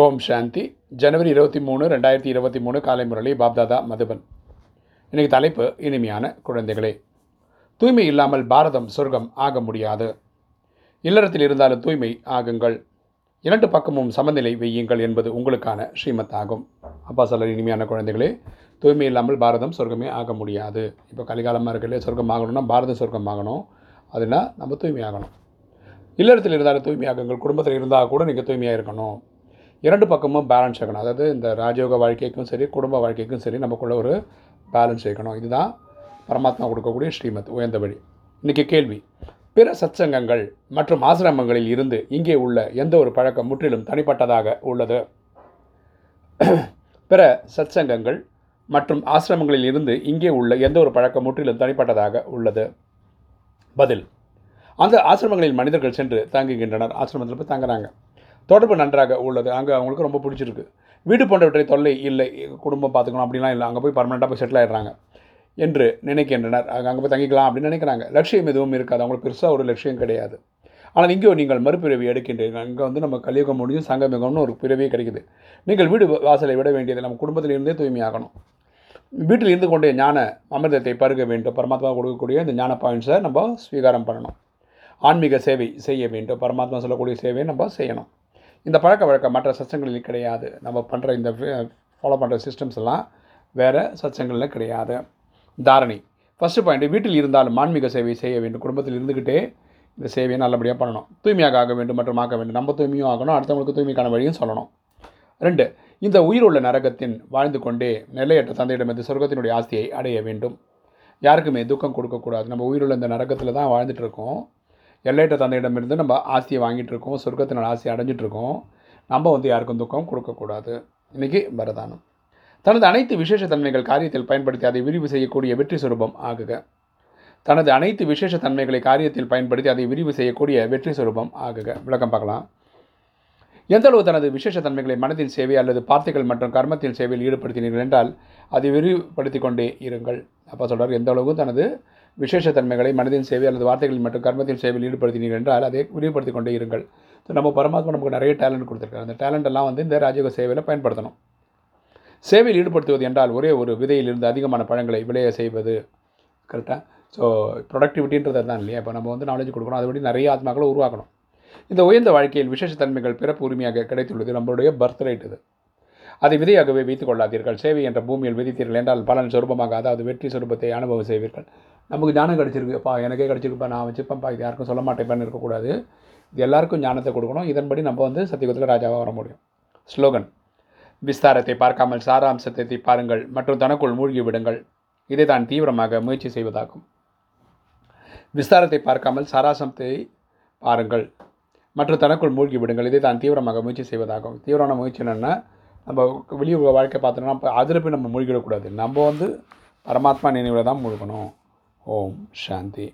ஓம் சாந்தி. ஜனவரி இருபத்தி மூணு ரெண்டாயிரத்தி இருபத்தி மூணு காலை முரளி பாப்தாதா மதுபன். இன்றைக்கி தலைப்பு இனிமையான குழந்தைகளே. தூய்மை இல்லாமல் பாரதம் சொர்க்கம் ஆக முடியாது. இல்லறத்தில் இருந்தாலும் தூய்மை ஆகுங்கள். இரண்டு பக்கமும் சமநிலை வையுங்கள் என்பது உங்களுக்கான ஸ்ரீமத் ஆகும் அப்பா சொல்ல இனிமையான குழந்தைகளே தூய்மை இல்லாமல் பாரதம் சொர்க்கமே ஆக முடியாது. இப்போ கலிகாலமாக இருக்கல சொர்க்கம் ஆகணும்னா பாரதம் சொர்க்கம் ஆகணும். அதுனா நம்ம தூய்மையாகணும். இல்லறத்தில் இருந்தாலும் தூய்மையாகுங்கள். குடும்பத்தில் இருந்தால் கூட நீங்கள் தூய்மையாக இருக்கணும். இரண்டு பக்கமும் பேலன்ஸ் ஆகணும் அதாவது இந்த ராஜயோக வாழ்க்கைக்கும் சரி குடும்ப வாழ்க்கைக்கும் சரி நமக்குள்ள ஒரு பேலன்ஸ் இருக்கணும். இதுதான் பரமாத்மா கொடுக்கக்கூடிய ஸ்ரீமத் உயர்ந்த வழி இன்றைக்கி கேள்வி. பிற சத்சங்கங்கள் மற்றும் ஆசிரமங்களில் இருந்து இங்கே உள்ள எந்த ஒரு பழக்கம் முற்றிலும் தனிப்பட்டதாக உள்ளது? பிற சத்சங்கங்கள் மற்றும் ஆசிரமங்களில் இருந்து இங்கே உள்ள எந்த ஒரு பழக்கம் முற்றிலும் தனிப்பட்டதாக உள்ளது? பதில். அந்த ஆசிரமங்களில் மனிதர்கள் சென்று தங்குகின்றனர். ஆசிரமத்தில் போய் தங்குறாங்க. தொடர்பு நன்றாக உள்ளது. அங்கே அவங்களுக்கு ரொம்ப பிடிச்சிருக்கு. வீடு போன்றவற்றை தொல்லை இல்லை குடும்பம் பார்த்துக்கணும் அப்படிலாம் இல்லை. அங்கே போய் பர்மனெண்ட்டாக போய் செட்டில் ஆயிடுறாங்க என்று நினைக்கின்றனர். அங்கே அங்கே போய் தங்கிக்கலாம் அப்படின்னு நினைக்கிறாங்க. லட்சியம் எதுவும் இருக்காது. அவங்களுக்கு பெருசாக ஒரு லட்சியம் கிடையாது. ஆனால் இங்கே நீங்கள் மறுபிறவி எடுக்கின்றீர்கள். அங்கே வந்து நம்ம கலியுகம் முடியும் சங்கமிகம்னு ஒரு பிறவியே கிடைக்குது. நீங்கள் வீடு வாசலை விட வேண்டியது நம்ம குடும்பத்தில் இருந்தே தூய்மையாகணும். வீட்டில் இருந்து கொண்டே ஞான அமிர்தத்தை பருக வேண்டும். பரமாத்மா கொடுக்கக்கூடிய இந்த ஞான பாயிண்ட்ஸை நம்ம ஸ்வீகாரம் பண்ணணும். ஆன்மீக சேவை செய்ய வேண்டும். பரமாத்மா சொல்லக்கூடிய சேவையை நம்ம செய்யணும். இந்த பழக்க வழக்கம் மற்ற சச்சங்களில் கிடையாது. நம்ம பண்ணுற இந்த ஃபாலோ பண்ணுற சிஸ்டம்ஸ் எல்லாம் வேறு சச்சங்களில் கிடையாது. தாரணி. ஃபஸ்ட்டு பாயிண்ட் வீட்டில் இருந்தாலும் ஆன்மீக சேவை செய்ய வேண்டும். குடும்பத்தில் இருந்துக்கிட்டே இந்த சேவையை நல்லபடியாக பண்ணணும். தூய்மையாக ஆக வேண்டும் மற்றும் ஆக்க வேண்டும். நம்ம தூய்மையும் ஆகணும் அடுத்தவங்களுக்கு தூய்மைக்கான வழியும் சொல்லணும். ரெண்டு இந்த உயிருள்ள நரகத்தின் வாழ்ந்து கொண்டே நிலையற்ற தந்தையிடமிருந்து சொர்க்கத்தினுடைய ஆஸ்தியை அடைய வேண்டும். யாருக்குமே துக்கம் கொடுக்கக்கூடாது நம்ம உயிருள்ள இந்த நரகத்தில் தான் வாழ்ந்துட்டு இருக்கோம். எல்லையற்ற தந்தையிடமிருந்து நம்ம ஆசையை வாங்கிட்டு இருக்கோம் சொர்க்கத்தினால் ஆசையை அடைஞ்சிட்டு இருக்கோம் நம்ம வந்து யாருக்கும் துக்கம் கொடுக்கக்கூடாது. இன்றைக்கி வரதானம். தனது அனைத்து விசேஷ தன்மைகள் காரியத்தில் பயன்படுத்தி அதை விரிவு செய்யக்கூடிய வெற்றி சுரூபம் ஆகுக. தனது அனைத்து விசேஷ தன்மைகளை காரியத்தில் பயன்படுத்தி அதை விரிவு செய்யக்கூடிய வெற்றி சுரூபம் ஆகுக. விளக்கம் பார்க்கலாம். எந்த அளவு தனது விசேஷ தன்மைகளை மனதின் சேவை அல்லது வார்த்தைகள் மற்றும் கர்மத்தின் சேவையில் ஈடுபடுத்தினீர்கள் என்றால் அதை விரிவுபடுத்தி கொண்டே இருங்கள். அப்போ சொல்கிறார் எந்த அளவுக்கு தனது விசேஷ தன்மைகளை மனதின் சேவை அல்லது வார்த்தைகளில் மற்றும் கர்மத்தின் சேவையில் ஈடுபடுத்தினீர்கள் என்றால் அதை விரிவுபடுத்தி கொண்டே இருங்கள். ஸோ நம்ம பரமாத்மா நமக்கு நிறைய டேலண்ட் கொடுத்துருக்காரு. அந்த டேலண்ட் எல்லாம் வந்து இந்த ராஜயோக சேவையில் பயன்படுத்தணும். சேவையில் ஈடுபடுத்துவது என்றால் ஒரே ஒரு விதையிலிருந்து அதிகமான பழங்களை விளைய செய்வது. கரெக்டாக ஸோ ப்ரொடக்டிவிட்டின்றது தான் இல்லையா? இப்போ நம்ம வந்து நாலேஜ் கொடுக்கணும். அதுபடி நிறைய ஆத்மாக்களை உருவாக்கணும். இந்த உயர்ந்த வாழ்க்கையில் விசேஷத்தன்மைகள் பிறப்பு உரிமையாக கிடைத்துள்ளது. நம்மளுடைய பர்த் ரைட் இது. அதை விதையாகவே வைத்துக் கொள்ளாதீர்கள். சேவை என்ற பூமியில் விதித்தீர்கள் என்றால் பலன் சொரூபமாக அதாவது வெற்றி சொரூபத்தை அனுபவம் செய்வீர்கள். நமக்கு ஞானம் கிடச்சிருக்குப்பா எனக்கே கிடச்சிருக்குப்பா நான் வச்சுப்பேன்ப்பா இது யாருக்கும் சொல்ல மாட்டேப்பான்னு இருக்கக்கூடாது. இது எல்லாருக்கும் ஞானத்தை கொடுக்கணும். இதன்படி நம்ம வந்து சத்தியகுதத்தில் ராஜாவாக வர முடியும். ஸ்லோகன். விஸ்தாரத்தை பார்க்காமல் சாராம்சத்தை பாருங்கள் மற்றும் தனக்குள் மூழ்கி விடுங்கள். இதை தான் தீவிரமாக முயற்சி செய்வதாகும். விஸ்தாரத்தை பார்க்காமல் சாராசத்தை பாருங்கள் மற்றும் தனக்குள் மூழ்கி விடுங்கள். இதை தான் தீவிரமாக முயற்சி செய்வதாகும். தீவிரமான முயற்சி என்னென்னா நம்ம வெளியூர் வாழ்க்கை பார்த்தோம்னா இப்போ அதில் போய் நம்ம மூழ்கிடக்கூடாது. நம்ம வந்து பரமாத்மா நினைவில் தான் மூழ்கணும். ஓம் சாந்தி